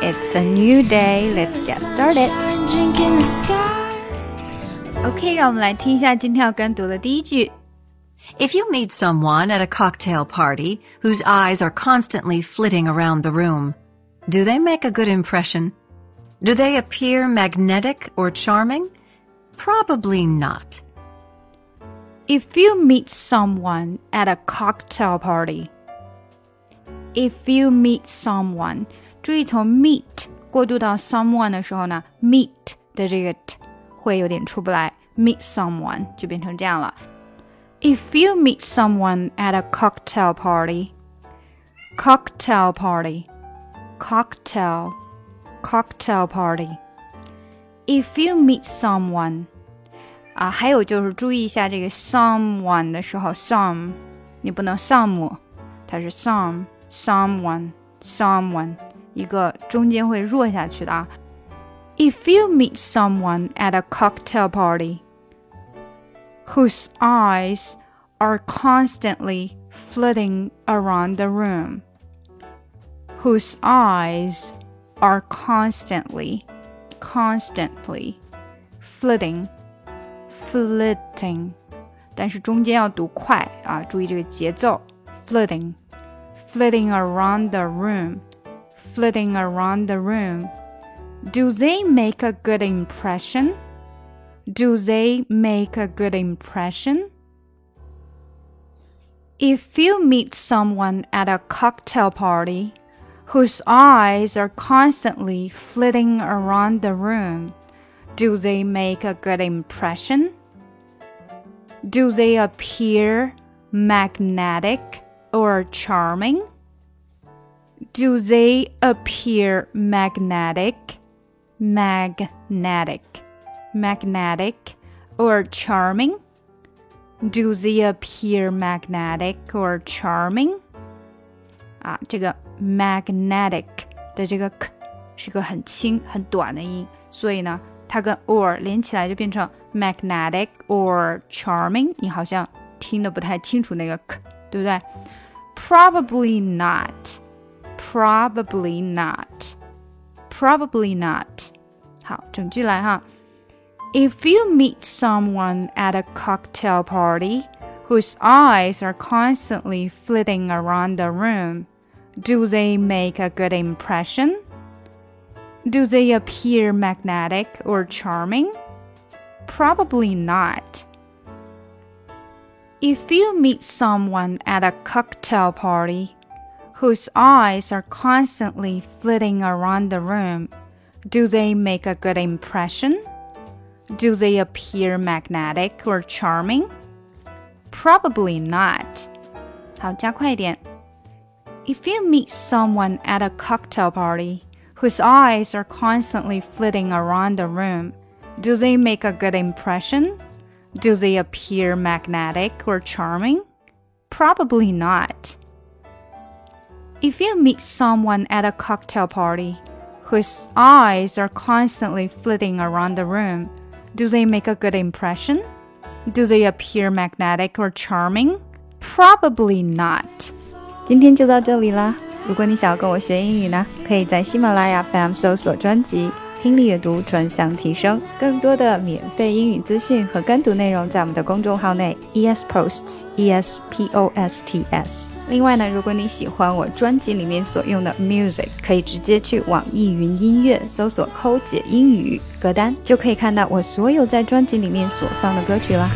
It's a new day. Let's get started. OK，让我们来听一下今天要跟读的第一句。If you meet someone at a cocktail party whose eyes are constantly flitting around the room, do they make a good impression? Do they appear magnetic or charming? Probably not. If you meet someone at a cocktail party, if you meet someone，注意从 meet 过渡到 someone 的时候呢，meet 的这个 t 会有点出不来，meet someone 就变成这样了。If you meet someone at a cocktail party, cocktail party, cocktail, cocktail party. If you meet someone 啊，还有就是注意一下这个 someone 的时候，some 你不能 some，它是 some someone someone 一个中间会弱下去的啊。If you meet someone at a cocktail party whose eyes are constantly flitting around the room, whose eyes are constantly, constantly flitting, flitting，但是中间要读快啊，注意这个节奏，flitting。 Flitting around the room, flitting around the room. Do they make a good impression? Do they make a good impression? If you meet someone at a cocktail party whose eyes are constantly flitting around the room, do they make a good impression? Do they appear magnetic? or charming? Do they appear magnetic, magnetic, magnetic, or charming? Do they appear magnetic or charming? 啊，这个 magnetic 的这个 k 是个很轻很短的音，所以呢，它跟 or 连起来就变成 magnetic or charming。你好像听得不太清楚那个 k，对不对 ？Probably not. Probably not. Probably not. 好，整句来哈。If you meet someone at a cocktail party whose eyes are constantly flitting around the room, do they make a good impression? Do they appear magnetic or charming? Probably not. If you meet someone at a cocktail party whose eyes are constantly flitting around the room, do they make a good impression? Do they appear magnetic or charming? Probably not. 好，加快一点。If you meet someone at a cocktail party whose eyes are constantly flitting around the room, do they make a good impression? Do they appear magnetic or charming? Probably not. If you meet someone at a cocktail party whose eyes are constantly flitting around the room, do they make a good impression? Do they appear magnetic or charming? Probably not. 今天就到这里啦。如果你想要跟我学英语呢，可以在喜马拉雅 FM 搜索专辑 听力阅读专项提升，更多的免费英语资讯和跟读内容在我们的公众号内，e s posts e s p o s t s。另外呢，如果你喜欢我专辑里面所用的 music，可以直接去网易云音乐搜索“抠姐英语歌单”，就可以看到我所有在专辑里面所放的歌曲啦。